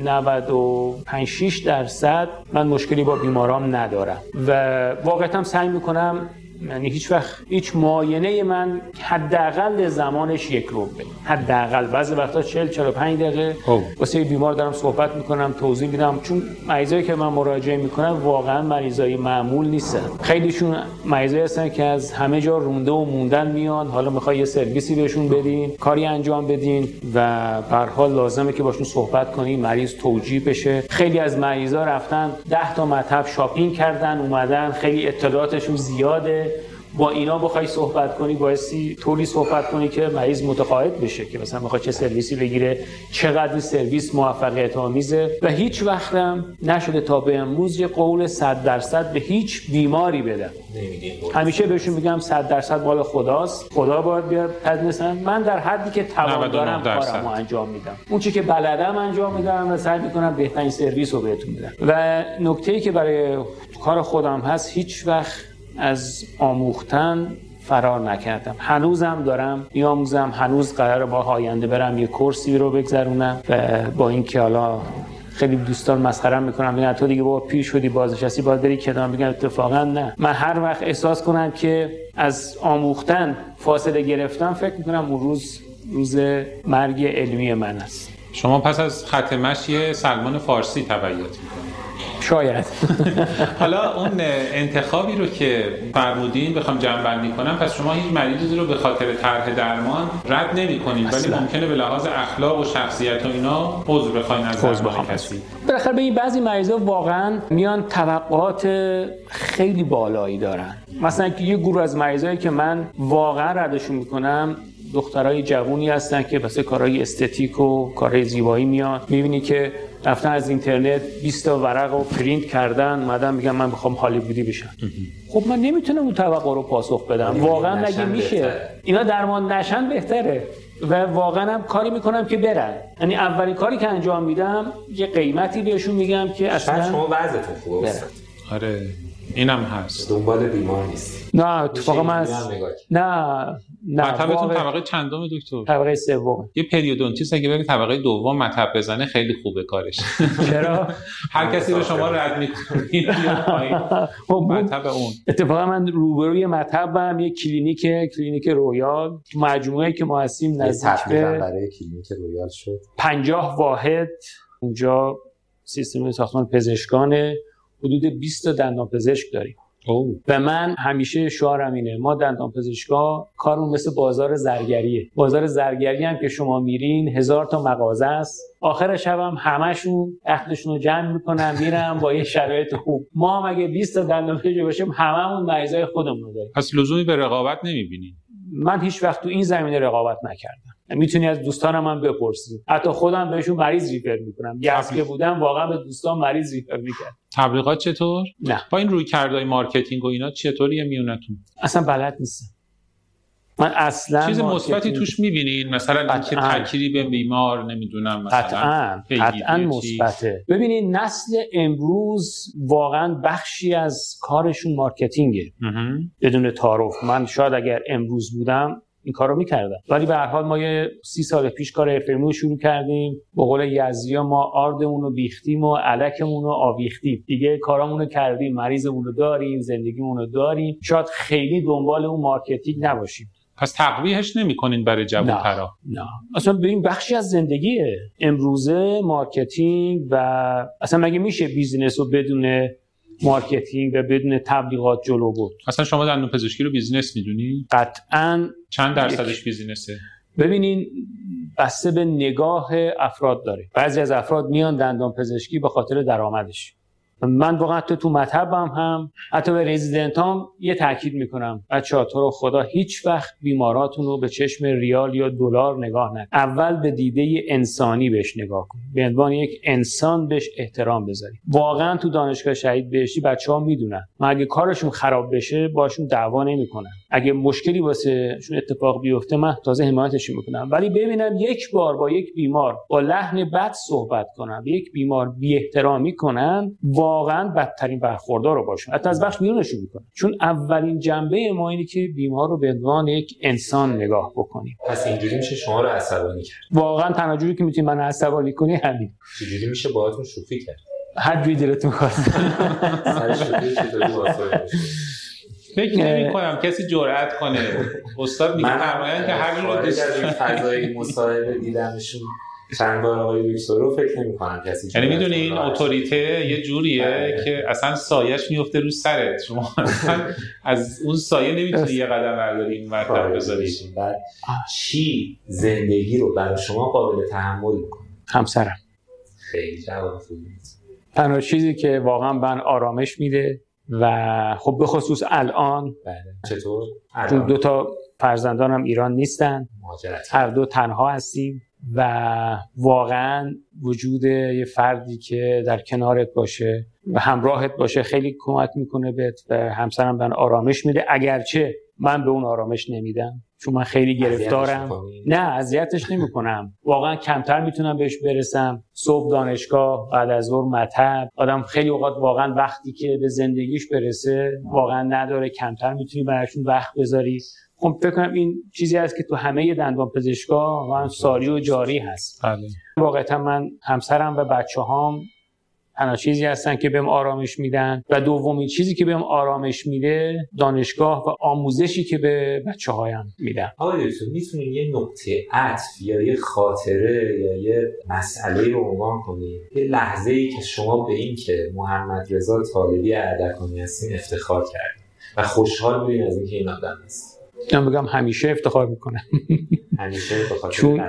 95 6 درصد من مشکلی با بیمارام ندارم و واقعا سعی می‌کنم یعنی هیچ وقت هیچ معاینه من حداقل زمانش یک روبه حداقل. بعضی وقتا 40 45 دقیقه. خب. واسه بیمار دارم صحبت می‌کنم توضیح میدم. چون مریضایی که من مراجعه می‌کنم واقعا مریضای معمول نیستن. خیلیشون مریضایی هستن که از همه جا رونده و موندن میان. حالا می‌خوای یه سرویسی بهشون بدین کاری انجام بدین و به حال لازمه که باشون صحبت کنین مریض توجیه بشه. خیلی از مریضا رفتن 10 تا مطب شاپینگ کردن اومدن. خیلی اطلاعاتشون زیاده. با اینا بخوای صحبت کنی بایستی طوری صحبت کنی که مریض متقاعد بشه که مثلا می‌خواد چه سرویسی بگیره چقدر این سرویس موفقیت آمیزه و هیچ وقتم نشده تا به امروز یه قول 100 درصد به هیچ بیماری بدم. همیشه بهشون میگم 100 درصد مال خداست. خدا باید بیاد مثلا من در حدی که توان دارم کارمو انجام میدم. اون چی که بلدم انجام میدم و سعی می‌کنم بهترین سرویس رو بهتون بدم. و نکته ای که برای کار خودم هست هیچ وقت از آموختن فرار نکردم. هنوزم دارم میآموزم هنوز قرار با آینده برم یه کورسی رو بگذرونم و با اینکه حالا خیلی دوستان مسخره می‌کنم میگن تو دیگه با پیر شدی بازنشستی باید بری کنار. میگن اتفاقا نه. من هر وقت احساس کنم که از آموختن فاصله گرفتم فکر می‌کنم اون روز روز مرگ علمی من است. شما پس از خط مشی سلمان فارسی تبعیت می‌کنید. شاید. حالا اون انتخابی رو که فرمودین بخوام جمع بندی کنم پس شما هیچ مریضی رو به خاطر طرح درمان رد نمی کنید ولی ممکنه به لحاظ اخلاق و شخصیت و اینا عذر بخواین از درمان کسی. بالاخره به این بعضی مریضا واقعا میان توقعات خیلی بالایی دارن. مثلا یه گروه از مریضایی که من واقعا ردشون می‌کنم دخترای جوونی هستن که واسه کارهای استتیک و کارهای زیبایی میان. می‌بینی که رفتن از اینترنت 20 تا ورق رو پرینت کردن اومدن میگن من می‌خوام هالیوودی بشم. خب من نمی‌تونم اون توقع رو پاسخ بدم. واقعا نگه میشه؟ اینا درمان نشن بهتره. و واقعا هم کاری می‌کنم که برن. یعنی اولین کاری که انجام میدم یه قیمتی بهشون میگم که اصلا شما وضعتون خوبه. آره. اینم هست. دنبال بیمار نیست. نه اتفاقا من نه نه مطبتون طبقه چندم دکتر؟ طبقه سوم. یه پریودونتیست اگه بره طبقه دوم مطب بزنه خیلی خوبه کارش. چرا؟ هر کسی رو شما رد می‌کنید خب مطب اون. اتفاقا من روبروی مطبم یه کلینیک کلینیک رویال. مجموعه که ما هستیم نزدیک به برای کلینیک رویال شد. 50 واحد. اونجا سیستم ساختمان پزشکانه. حدود 20 تا دندان پزشک داریم. او و من همیشه شعارم اینه ما دندان پزشکا کارمون مثل بازار زرگریه. بازار زرگری هم که شما میرین هزار تا مغازه است. آخر شب هم همشون اخلشون رو جمع می‌کنن میرن با یه شرایط خوب. ما هم اگه 20 تا دندان پزشک باشیم هممون مریضای خودمون رو داریم. پس لزومی به رقابت نمی‌بینین. من هیچ وقت تو این زمینه رقابت نکردم. می‌تونی از دوستانم هم بپرسی. حتی خودم بهشون مریض ریفر می‌کنم. یه که بودم واقعا به دوستان مریض ریفر می‌کرد تبلیغات چطور؟ نه. با این رویکردهای marketing و اینا چطوریه میونتون؟ اصلا بلد نیستم. من اصلا چیز مثبتی توش می‌بینین؟ مثلا اینکه. تکری به بیمار نمی‌دونم مثلا قطعا؟ مثبته. ببینید نسل امروز واقعا بخشی از کارشون marketing ه. بدون تعارف. من شاید اگر امروز بودم این کارو می‌کردم. ولی به هر حال ما یه سی سال پیش کار حرفه‌ایمون رو شروع کردیم. به قول یزدیا ما آردمون رو بیختیم و علکمون رو آویختیم. دیگه کارامون رو کردیم. مریضمون رو داریم زندگیمون رو داریم. شاید خیلی دنبال اون marketing نباشیم. پس تقویهش نمی‌کنین برای جوانترا؟ نه اصلا ببین بخشی از زندگیه. امروزه marketing و اصلا مگه میشه business رو بدون marketing و بدون تبلیغات جلو برد؟ اصلا شما دندون پزشکی رو business می‌دونی؟ قطعا چند درصدش business ه؟ ببینین بسته به نگاه افراد داره. بعضی از افراد میان دندان پزشکی به خاطر درآمدش. من واقعا حتی تو مطبم هم حتی به رزیدنت یه تاکید می‌کنم. بچه ها تو رو خدا هیچ وقت بیماراتون رو به چشم ریال یا دلار نگاه نکن. اول به دیده انسانی بهش نگاه کن. به عنوان یک انسان بهش احترام بذاری. واقعا تو دانشگاه شهید بهشتی بچه ها می‌دونن. من اگه کارشون خراب بشه باشون دعوا نمی‌کنن. اگه مشکلی واسه شون اتفاق بیفته من تازه حمایتشون می‌کنم. ولی ببینم یک بار با یک بیمار با لحن بد صحبت کنن یک بیمار بی احترامی کنن واقعا بدترین برخوردار رو باشون حتی از بخش بیرونشون می‌کنن. چون اولین جنبه ما اینه که بیمار رو به عنوان یک انسان نگاه بکنیم. پس اینجوری میشه شما رو عصبانی کرد. واقعا تنها جوری که می‌تونی من عصبانی کنی همین. چجوری میشه باهاتون شوخی کرد. هر جوری دلت می‌خواد فکر نمی کنم کسی جرأت کنه. استاد میگه من فرمایند که همین رو فضای مصاحبه دیدمشون چند بار آقای دکتر رو فکر نمی کنم کسی یعنی می‌دونی این. اتوریته یه جوریه بله. که اصلا سایش میفته رو سرت. شما اصلا از اون سایه نمی‌تونی یه قدم برداری این خارج بذاری. چی زندگی رو برای شما قابل تحمل می‌کنه؟ همسرم. خیلی جواب تنها چیزی که واقعا من آرامش میده و خب به خصوص الان بله. چطور؟ الان. دو تا فرزندانم ایران نیستن. مهاجرت هر دو تنها هستیم. و واقعا وجود یه فردی که در کنارت باشه و همراهت باشه خیلی کمک می‌کنه بهت و همسرم من آرامش میده. اگرچه من به اون آرامش نمیدم چون من خیلی گرفتارم؟ نه اذیتش نمی‌کنم. واقعا کمتر می‌تونم بهش برسم. صبح دانشگاه بعد از ظهر مطب. آدم خیلی اوقات واقعا وقتی که به زندگیش برسه واقعا نداره. کمتر می‌تونی براشون وقت بذاری. خب فکر کنم این چیزی هست که تو همه دندان پزشکا واقعا ساری و جاری هست. بله. واقعا من همسرم و بچه هام تنها چیزی هستن که بهم آرامش میدن و دومین چیزی که بهم آرامش میده دانشگاه و آموزشی که به بچه هایم میدم آقای دکتر می‌تونید یه نقطه عطف یا یه خاطره یا یه مسئله رو عنوان کنید یه لحظه ای که شما به این که محمد رضا طالبی اردکانی هستین افتخار کردین و خوشحال بودین از اینکه این آدم هست من بگم همیشه افتخار می‌کنم همیشه چون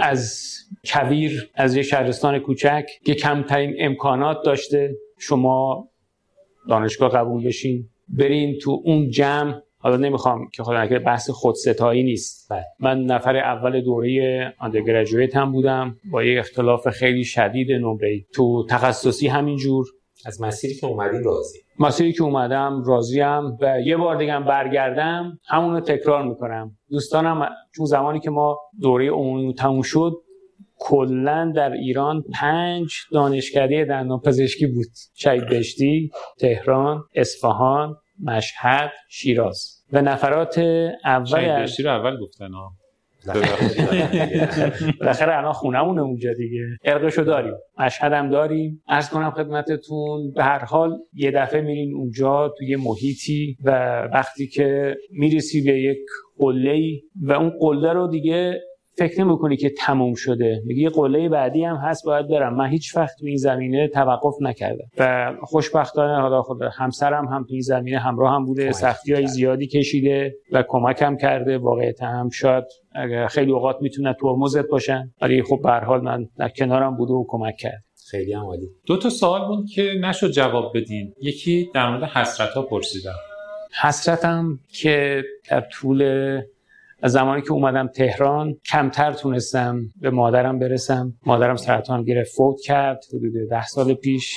از کویر از یه شهرستان کوچک که کمترین امکانات داشته شما دانشگاه قبول بشین برین تو اون جمع. حالا نمی‌خوام که خدا نکنه بحث خودستایی نیست. بله. من نفر اول دوره آندرگراجویت هم بودم با یه اختلاف خیلی شدید نمره تو تخصصی همینجور. از مسیری که اومدین راضی. مسیری که اومدم راضیم و یه بار دیگه هم برگردم همون رو تکرار می‌کنم. دوستانم چون زمانی که ما دوره عمومی تموم شد کلا در ایران پنج دانشکده دندان پزشکی بود. شهید بهشتی تهران اصفهان مشهد شیراز. و نفرات اول شاید از- بهشتی رو اول گفتن ها بالاخره الان خونمونه اونجا دیگه. ارقشو داریم. مشهد داریم. ارز کنم خدمتتون به هر حال یه دفعه میرین اونجا توی محیطی و وقتی که می‌رسی به یک قله و اون قله رو دیگه فکر نمی‌کنی که تموم شده. میگی یه قله بعدی هم هست باید برم. من هیچ وقت تو این زمینه توقف نکردم. و خوشبختانه حالا خود همسرم هم تو این زمینه همراه هم بوده. سختی های زیادی کشیده و کمکم کرده. واقعیت هم شاید خیلی اوقات می‌تونه ترمزت باشن. ولی خب به حال من در کنارم بوده و کمک کرد. خیلی هم عالی. دو تا سوال بود که نشد جواب بدین. یکی در مورد حسرت ها پرسیدم. حسرتم که در طول زمانی که اومدم تهران کمتر تونستم به مادرم برسم. مادرم سرطان گرفت فوت کرد حدود ده سال پیش.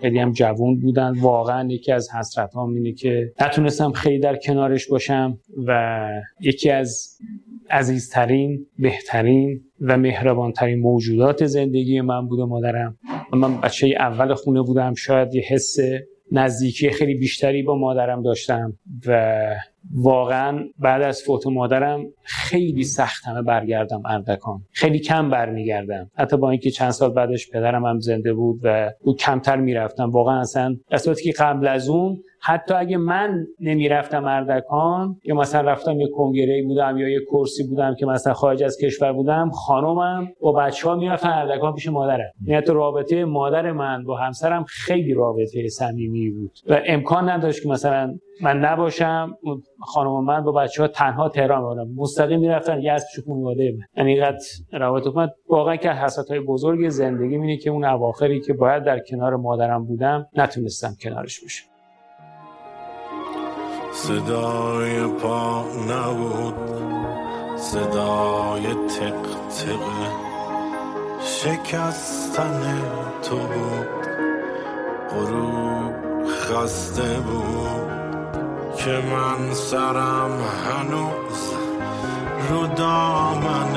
خیلی هم جوون بودن. واقعا یکی از حسرت هم اینه که نتونستم خیلی در کنارش باشم و یکی از عزیزترین بهترین و مهربانترین موجودات زندگی من بوده مادرم. من بچه اول خونه بودم. شاید یه حس نزدیکی خیلی بیشتری با مادرم داشتم و واقعا بعد از فوت مادرم خیلی سخت همه برگردم اردکان. خیلی کم برمیگردم. حتی با اینکه چند سال بعدش پدرم هم زنده بود و او کمتر می‌رفتم. واقعا اصلا قسمتی که قبل از اون حتی اگه من نمی‌رفتم اردکان یا مثلا رفتم یه کنگره بودم یا یه کرسی بودم که مثلا خارج از کشور بودم خانومم با بچه ها می‌رفتن اردکان پیش مادرم. یعنی حتی رابطه مادر من با همسرم خیلی رابطه صمیمی بود. و امکان نداشت که مثلا من نباشم خانم من با بچه ها تنها تهران بودم. مستقیم می‌رفتن یه از پیش خانواده من. یعنی اینقدر روابط من واقعا که حسرت های بزرگ زندگی اینه که اون اواخری که باید در کنار مادرم بودم نتونستم کنارش باشم. صدای پا نبود. صدای تق تق. شکستن تو بود. غروب خسته بود. که من سرم هنوز رو دامن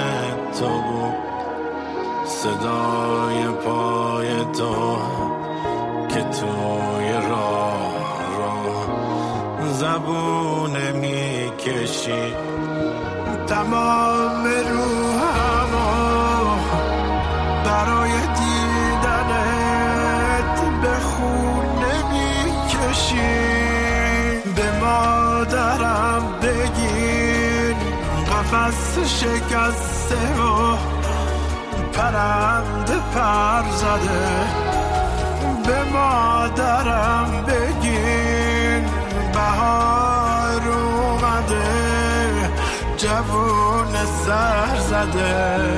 تو بود. صدای پای تو که توی زبونه می‌کشی. تمام روحمو برای دیدنت به خونه می‌کشی. به مادرم بگین قفص شکسته و پرنده پر زده. به مادرم بگین بهار اومده جوون سر زده.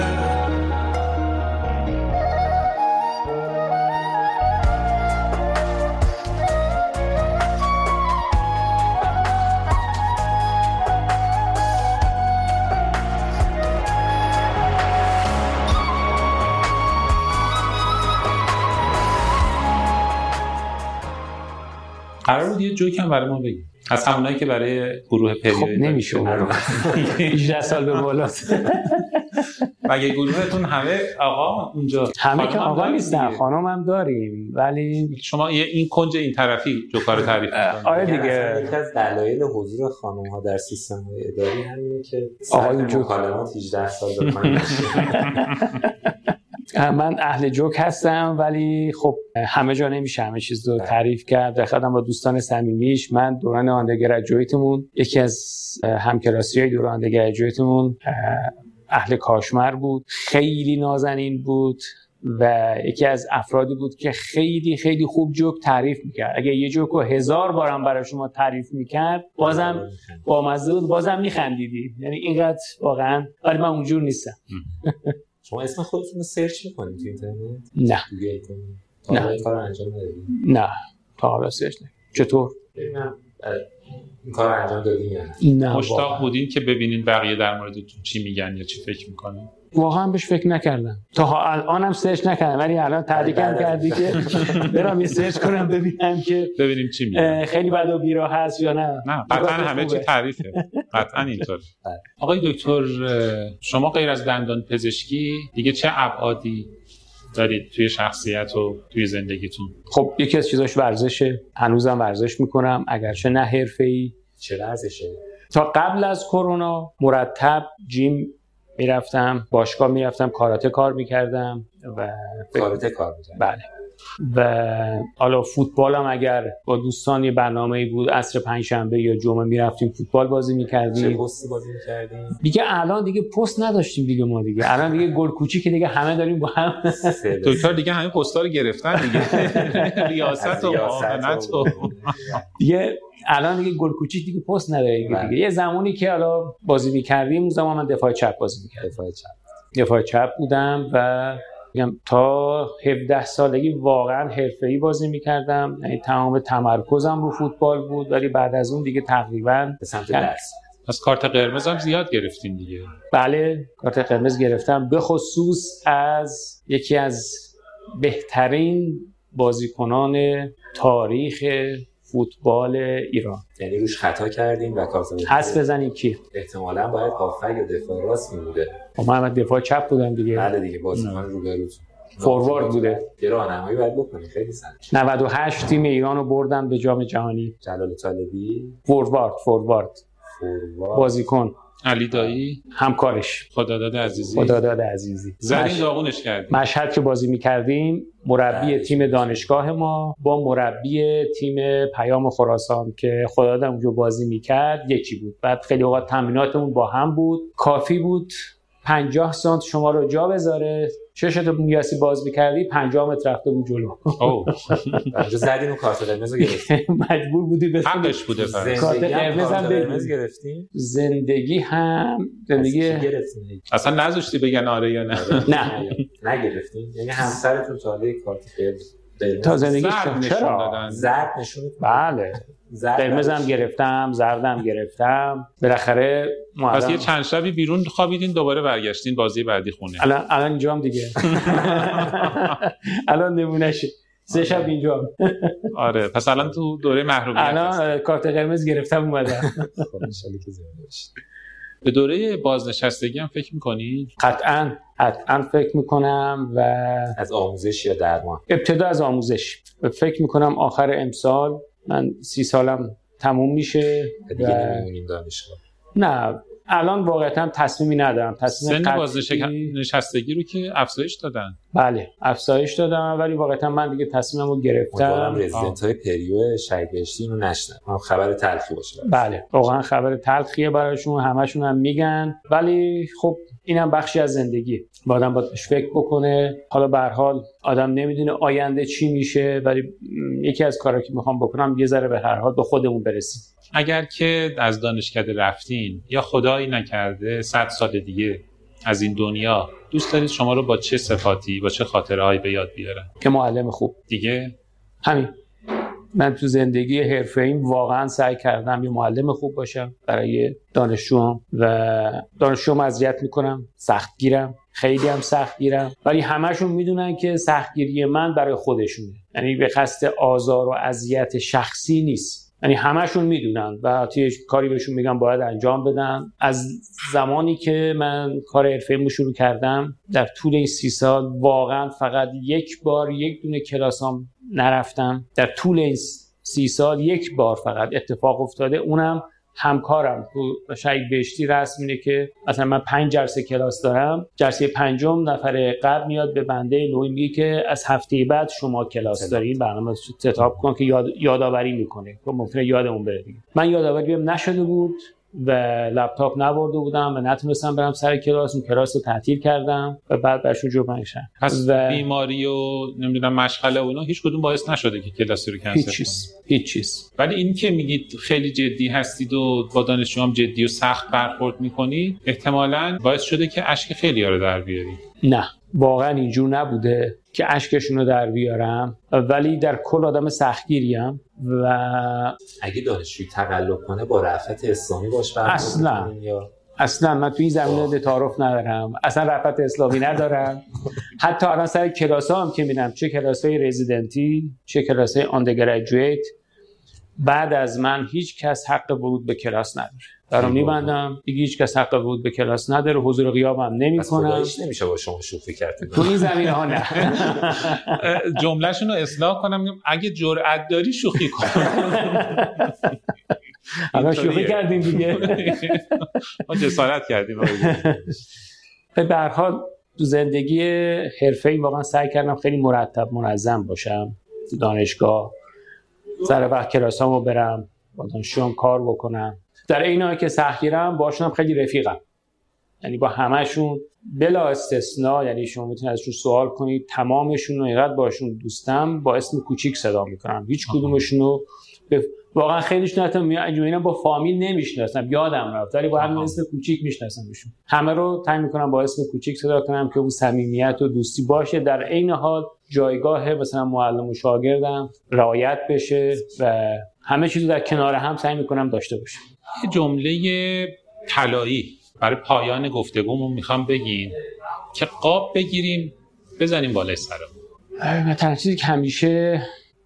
قرار بود یه جوک هم برای ما بگی. از همونایی که برای گروه پریود خب نمیشه 18 سال به بالاست مگه گروهتون همه آقا اونجا همه که آقا نیستن. خانم هم داریم ولی شما یه این کنج این طرفی جوکا رو تعریف. آره دیگه یکی از دلایل حضور خانم ها در سیستم اداری همینه که جو. مکالمات 18 سال من اهل جوک هستم ولی خب همه جا نمیشه همه چیز رو تعریف کرد. در خدم با دوستان صمیمیش من دوران آندرگرجویتمون یکی از همکلاسی های دوران آندرگرجویتمون اهل کاشمر بود. خیلی نازنین بود و یکی از افرادی بود که خیلی خیلی خوب جوک تعریف می‌کرد. اگه یه جوک رو هزار بارم برای شما تعریف می‌کرد بازم با مزه بود. بازم میخندیدی. یعنی اینقدر واقعا ولی من اونجور نیستم. شما اسم خودتون رو search می‌کنید تو اینترنت؟ نه. گوگل کنید نه. این کار رو انجام ندادید نه. تا حالا search نه چطور؟ ببینم این کار انجام دادین یا نه؟ مشتاق. بودین که ببینین بقیه در موردتون چی میگن یا چی فکر می‌کنن واقعا بهش فکر نکردم. تا الانم search نکردم ولی الان تحریکم بله. کردی که برام یه search کنم ببینم که ببینیم چی میگن اه، خیلی بد و بیراه هست یا نه. نه قطعا همه چی. تعریفه. قطعا اینطور. آقای دکتر شما غیر از دندان پزشکی دیگه چه ابعادی دارید توی شخصیت و توی زندگیتون؟ خب یکی از چیزاش ورزشه هنوزم ورزش می‌کنم. اگرچه نه حرفه‌ای. چه ورزشه؟ تا قبل از کرونا مرتب جیم می‌رفتم باشگاه می‌رفتم کاراته کار می‌کردم و کارته کار می‌کنه بله. و حالا فوتبال هم اگر با دوستان یه برنامه بود عصر پنجشنبه یا جمعه می‌رفتیم فوتبال بازی چه می‌کردیم پستی بازی می‌کردین دیگه الان دیگه پست نداشتیم دیگه ما دیگه. الان دیگه گل کوچیک دیگه همه داریم با هم. دکتر دیگه همه پستا رو گرفتن دیگه. ریاست و معاونت و دیگه الان دیگه گل کوچیک دیگه پست نداره دیگه, بله. دیگه. یه زمانی که حالا بازی می‌کردیم اون زمان من دفاع چپ بازی می‌کردم. دفاع چپ. دفاع چپ بودم و میگم تا 17 سالگی واقعا حرفه‌ای بازی می‌کردم. یعنی تمام تمرکزم رو فوتبال بود ولی بعد از اون دیگه تقریبا به سمت. درس. پس کارت قرمز هم زیاد گرفتین دیگه. بله کارت قرمز گرفتم. به خصوص از یکی از بهترین بازیکنان تاریخ فوتبال ایران. یعنی روش خطا کردیم و کارت قرمز حس بزنید کی؟ احتمالاً باید هافک یا دفاع راست می‌بوده. خب من هم دفاع چپ بودم دیگه. بله دیگه بازیکن روبروتون فوروارد بوده. یه راهنمایی باید بکنی خیلی سخت. 98 تیم ایران رو بردن به جام جهانی. جلال طالبی. فوروارد فوروارد. فوروارد. بازیکن. علی دایی؟ همکارش. خداداد عزیزی؟ خداداد عزیزی. زدین مش... داغونش کردیم. مشهد که بازی می‌کردیم مربی بله. تیم دانشگاه ما با مربی تیم پیام خراسان که خداداد اونجا بازی می‌کرد یکی بود. بعد خیلی اوقات تمریناتمون با هم بود. کافی بود. 50 سانت شما رو جا بذاره. چشت میاسی باز می‌کردی 50 متر رفته بود جلو. زدیم و کارت قرمز رو گرفتیم. مجبور بودی به حقش بوده قرمز گرفتیم. زندگی هم زندگی کی گرفتیم؟ اصلا نذاشتی بگن آره یا نه؟ نه. نگرفتیم. یعنی همسرتون تا حالا یک کارت قرمز. تا زندگی نشون چرا؟ دادن. زرد نشون بله. قرمزم. گرفتم زردم گرفتم. بالاخره پس یه چند شبی بیرون خوابیدین دوباره برگشتین بازی بعدی خونه. الان الان اینجام دیگه. الان نمونهشه سه شب اینجام. آره. پس الان تو دوره محرومیت الان کارت قرمز گرفتم اومدم. خب انشالله که زنده باشید. به دوره بازنشستگی هم فکر می‌کنی؟ قطعا قطعا فکر می‌کنم و از آموزش یا درمان؟ ابتدا از آموزش. فکر می‌کنم آخر امسال من سی سالم تموم میشه دیگه و دانشگاه. نه الان واقعا تصمیمی ندارم. تصمیم سن قطعی- بازنشستگی رو که افزایش دادن. بله افزایش دادم ولی واقعا من دیگه تصمیمم رو گرفتم. رزیدنت های پریو شهید بهشتی اینو نشنن. هم خبر تلخی باشه بله واقعا خبر تلخیه براشون همشون هم میگن. ولی خب اینم بخشی از زندگی. با آدم باید بهش فکر بکنه. حالا به هر حال آدم نمی‌دونه آینده چی میشه ولی یکی از کارا که می‌خوام بکنم یه ذره به هر حال به خودمون برسیم. اگر که از دانشکده رفتین یا خدایی نکرده صد سال دیگه از این دنیا دوست دارید شما رو با چه صفاتی با چه خاطره هایی به یاد بیارن؟ که معلم خوب. دیگه؟ همین. من تو زندگی حرفه ایم واقعا سعی کردم یه معلم خوب باشم برای دانشجوام و دانشجوام اذیت می‌کنم سختگیرم خیلی هم سختگیرم ولی همشون می‌دونن که سختگیری من برای خودشونه. یعنی به قصد آزار و اذیت شخصی نیست. یعنی همشون می‌دونن و توی کاری بهشون میگم باید انجام بدن. از زمانی که من کار حرفه رو شروع کردم در طول این سی سال واقعا فقط یک بار یک دونه کلاسام نرفتم. در طول این سی سال یک بار فقط اتفاق افتاده. اونم همکارم تو شهید بهشتی رسم اینه که مثلا من پنج جلسه کلاس دارم جلسه پنجم نفر قبل میاد به بنده نوعی میگه که از هفته بعد شما کلاس دارین برنامه ستاپ کن که یاد، یادآوری می‌کنه. که ممکنه یادمون بره من یادآوری نشده بود. و لپتاپ نبرده بودم و نتونستم برم سر کلاس اون کلاس رو تعطیل کردم و بعد برشون جبران شدم پس و بیماری و نمی‌دونم مشغله و اینا هیچ کدوم باعث نشده که کلاسی رو کنسل هیچ چیز هیچ چیز. ولی این که میگید خیلی جدی هستید و با دانشجوام جدی و سخت برخورد می‌کنید احتمالاً باعث شده که اشک خیلی رو در بیارید نه واقعا اینجور نبوده. که اشکشون رو در بیارم. ولی در کل آدم سختگیریم و اگه دانشجوی تقلب کنه با رفعت اسلامی باش اصلاً. اصلا. من تو این زمینه تعارف ندارم. اصلا رفت اسلامی ندارم. حتی الان سر کلاس هم که میرم چه کلاس های رزیدنتی چه کلاس های بعد از من هیچ کس حق ورود به کلاس نداره. دارم میبندم. دیگه هیچ کس حق ورود به کلاس نداره. حضور غیابم نمی پس کنم. خداییش نمیشه با شما شوخی کرد. تو این زمینه ها نه. جملهشون رو اصلاح کنم. اگه جرأت داری شوخی کن. الان شوخی. کردیم دیگه. ما جسارت کردیم. به هر حال تو زندگی حرفه‌ای واقعا سعی کردم خیلی مرتب منظم باشم. تو دانشگاه. سر وقت کلاسامو برم. با دانشجوام کار بکنم. در این حال که سختگیرم باشون هم خیلی رفیقم. یعنی با همهشون بلا استثنا یعنی شما می‌تونید ازشون سوال کنید تمامشون رو اینقدر باشون دوستم با اسم کوچیک صدا می‌کنم. هیچ کدومشون رو به واقعا خیلیشون حتی اینا با فامیل نمی‌شناسم یادم رفت ولی با همین اسم کوچیک میشناسمشون همه رو تعیین می‌کنم با اسم کوچیک صدا کنم که اون صمیمیت و دوستی باشه. در عین حال جایگاه مثلا معلم و شاگردم رعایت بشه و همه چیزو در کنار هم سعی می‌کنم داشته باشه یه جمله طلایی برای پایان گفتگومون می‌خوام بگین که قاب بگیریم بزنیم بالای سرمون. مثلا چیزی که همیشه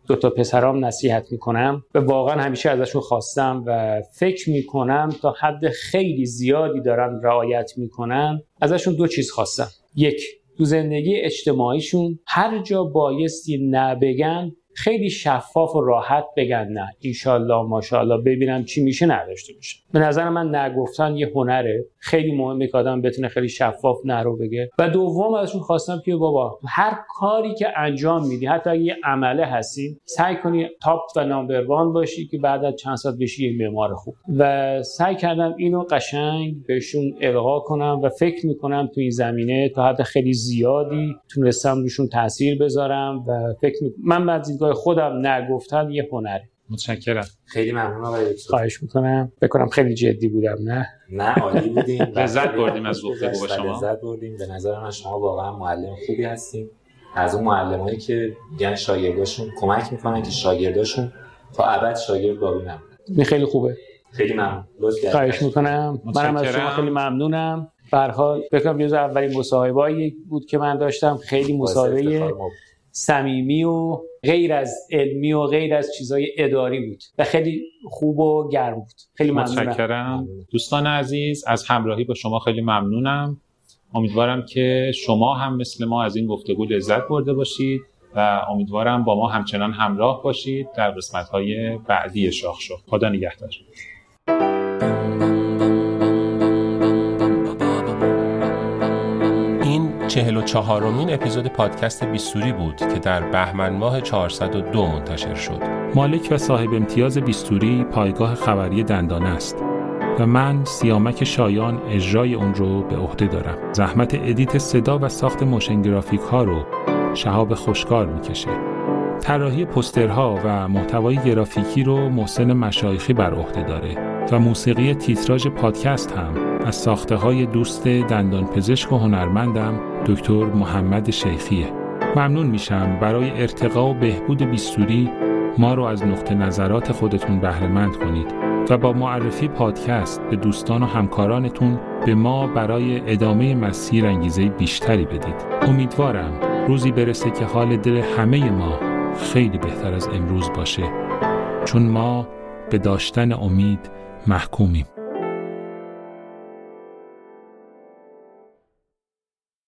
دو تا پسرام نصیحت می‌کنم و واقعا همیشه ازشون خواستم و فکر می‌کنم تا حد خیلی زیادی دارن رعایت می‌کنن ازشون دو چیز خواستم. یک تو زندگی اجتماعیشون هر جا بایستی نبگن خیلی شفاف و راحت بگن نه. ایشالله ماشاءالله ببینم چی میشه نداشته باشه به نظر من نگفتن یه هنره. خیلی مهمه که آدم بتونه خیلی شفاف نه بگه. و دوم ازشون خواستم که بابا هر کاری که انجام میدی حتی اگه یه عمله هستی سعی کنی تاپ و نامبر وان باشی که بعد از چند ساعت بشی یه معمار خوب. و سعی کردم اینو قشنگ بهشون القا کنم و فکر می‌کنم تو این زمینه تا حد خیلی زیادی تونستم روشون تاثیر بذارم و فکر می... من بعد دیدگاه خودم نگفتن یه هنره متشکرم. خیلی ممنون آقای دکتر. خواهش می‌کنم. بکنم خیلی جدی بودم نه؟ نه عالی بودیم. لذت بردیم از گفتگو با شما. لذت بردیم. به نظر من شما واقعا معلم خوبی هستیم. از اون معلمایی که میگن شاگرداشون کمک می‌کنن که شاگرداشون تا ابد شاگرد باقی نمونه. این خیلی خوبه. خیلی ممنون. لطف کردید. خواهش می‌کنم. منم از شما خیلی ممنونم. به هر حال فکر کنم اولین مصاحبه‌ای بود که من داشتم. خیلی مصاحبه صمیمی و غیر از علمی و غیر از چیزهای اداری بود و خیلی خوب و گرم بود. خیلی ممنونم. دوستان عزیز از همراهی با شما خیلی ممنونم. امیدوارم که شما هم مثل ما از این گفتگو لذت برده باشید و امیدوارم با ما همچنان همراه باشید در قسمت های بعدی شاخ شو خدا نگهدار. چهل و چهارمین اپیزود پادکست بیستوری بود که در بهمن ماه 402 منتشر شد. مالک و صاحب امتیاز بیستوری پایگاه خبری دندانه است و من سیامک شایان اجرای اون رو به عهده دارم. زحمت edit صدا و ساخت motion graphic ها رو شهاب خوشکار می‌کشه. طراحی پوسترها و محتوای گرافیکی رو محسن مشایخی بر عهده داره و موسیقی تیتراژ پادکست هم از ساخته های دوست دندان پزشک و هنرمندم دکتر محمد شیخیه. ممنون میشم برای ارتقا و بهبود بیستوری ما رو از نقطه نظرات خودتون بهرهمند کنید و با معرفی پادکست به دوستان و همکارانتون به ما برای ادامه مسیر انگیزه بیشتری بدید. امیدوارم روزی برسه که حال دل همه ما خیلی بهتر از امروز باشه. چون ما به داشتن امید محکومیم.